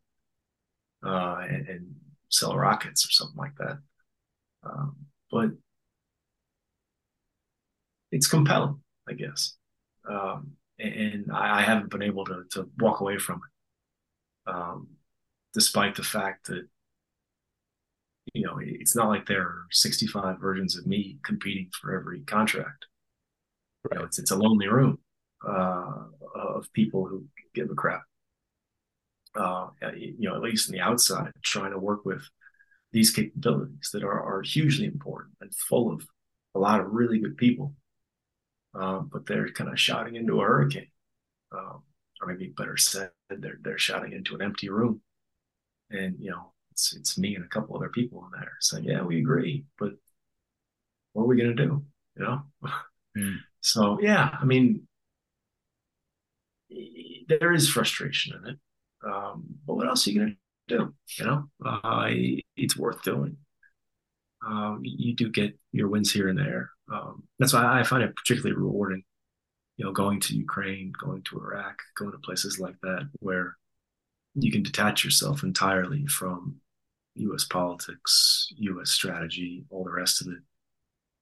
uh, and, and, sell rockets or something like that. Um, but it's compelling, I guess. Um, and I, I, haven't been able to to walk away from it, um, despite the fact that you know it's not like there are 65 versions of me competing for every contract. Right. You know, it's it's a lonely room uh, of people who give a crap. Uh, you know, at least in the outside, trying to work with these capabilities that are, are hugely important and full of a lot of really good people um, but they're kind of shouting into a hurricane, um, or maybe better said, they're they're shouting into an empty room, and you know it's it's me and a couple other people in there saying, yeah, we agree, but what are we gonna do? You know. Mm. So yeah, I mean, there is frustration in it, um, but what else are you gonna do? You know, uh, it's worth doing. Um, you do get your wins here and there. Um, that's why I find it particularly rewarding, you know, going to Ukraine, going to Iraq, going to places like that where you can detach yourself entirely from U.S. politics, U.S. strategy, all the rest of it,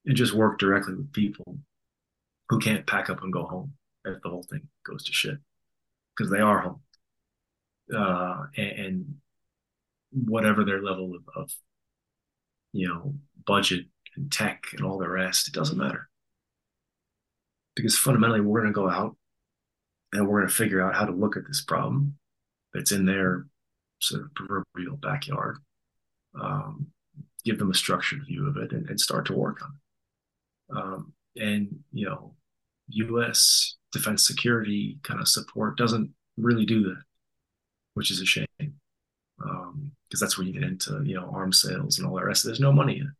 and just work directly with people who can't pack up and go home if the whole thing goes to shit because they are home. Uh, and, and, whatever their level of, of you know, budget and tech and all the rest, it doesn't matter. Because fundamentally, we're going to go out and we're going to figure out how to look at this problem that's in their sort of proverbial backyard, um, give them a structured view of it, and, and start to work on it. Um, and, you know, U.S. defense security kind of support doesn't really do that, which is a shame because um, that's where you get into you know arms sales and all the rest. There's no money in it.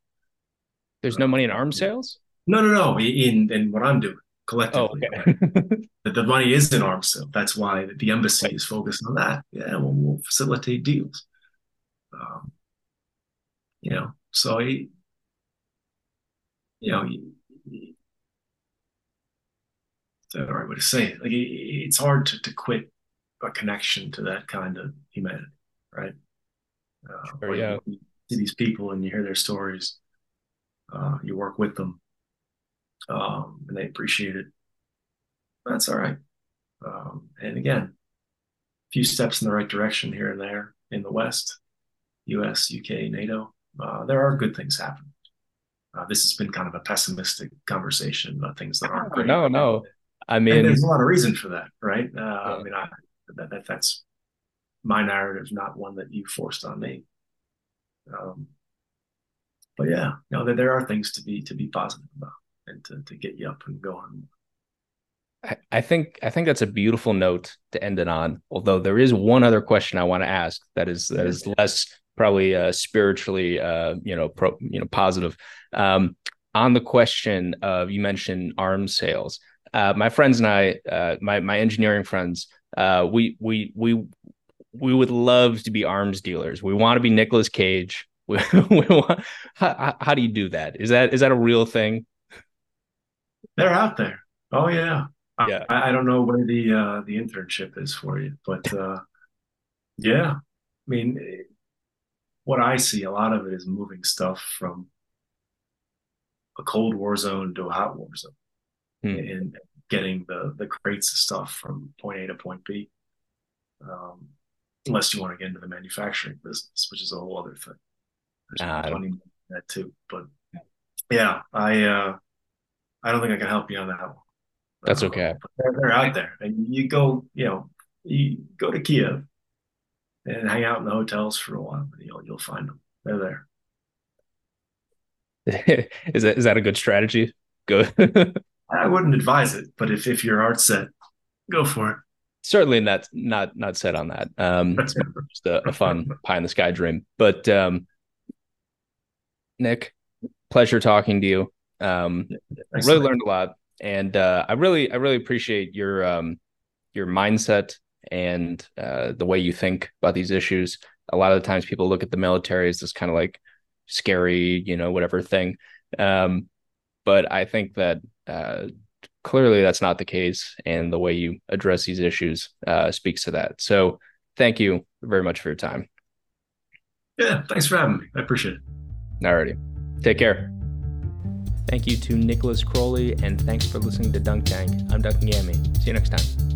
There's no money in arms sales. No, no, no. In in what I'm doing collectively, oh, okay. the, money is in arms sales. That's why the embassy is focused on that. Yeah, we'll, we'll facilitate deals. Um, you know, so he, you know, the right way to say it. Like it's hard to, to quit a connection to that kind of humanity right? Uh, sure, yeah. You, see these people and you hear their stories. Uh, you work with them, um, and they appreciate it. That's all right. Um, and again, a few steps in the right direction here and there in the West, U.S., U.K., NATO. Uh, there are good things happening. Uh, this has been kind of a pessimistic conversation about things that aren't great. No, no. I mean, and there's a lot of reason for that, right? Uh, yeah. I mean, I, that, that, that's my narrative, not one that you forced on me. Um, but yeah, you know, there, there are things to be to be positive about and to, to get you up and going. I, I think I think that's a beautiful note to end it on. Although there is one other question I want to ask that is that is less probably uh, spiritually, uh, you know, pro, you know, positive. Um, on the question of you mentioned arms sales, uh, my friends and I, uh, my my engineering friends, uh, we we we we would love to be arms dealers. We want to be Nicolas Cage. We, we want, how, how do you do that? Is that is that a real thing? They're out there. Oh yeah. Yeah. I, I don't know where the uh, the internship is for you, but uh, yeah. I mean, what I see, a lot of it is moving stuff from a cold war zone to a hot war zone, hmm. and getting the the crates of stuff from point A to point B. Um, unless you want to get into the manufacturing business, which is a whole other thing. There's uh, plenty that too. But yeah, I uh, I don't think I can help you on that one. That's uh, okay. They're, they're, out there, and you go, you know, you go to Kiev and hang out in the hotels for a while. and You'll you'll find them. They're there. is that is that a good strategy? Good. I wouldn't advise it, but if if your art's set, go for it certainly not not not set on that. Um, it's just a, a, fun pie in the sky dream. But um, Nick, pleasure talking to you. Um, really learned a lot, and uh, I really I really appreciate your um, your mindset and uh, the way you think about these issues. A lot of the times, people look at the military as this kind of like scary, you know, whatever thing. Um, but I think that uh, clearly that's not the case and the way you address these issues uh, speaks to that. So thank you very much for your time. Yeah thanks for having me. I appreciate it. Alrighty. Take care. Thank you to Nicholas Krohley and thanks for listening to dunk tank. I'm duncan gammy. See you next time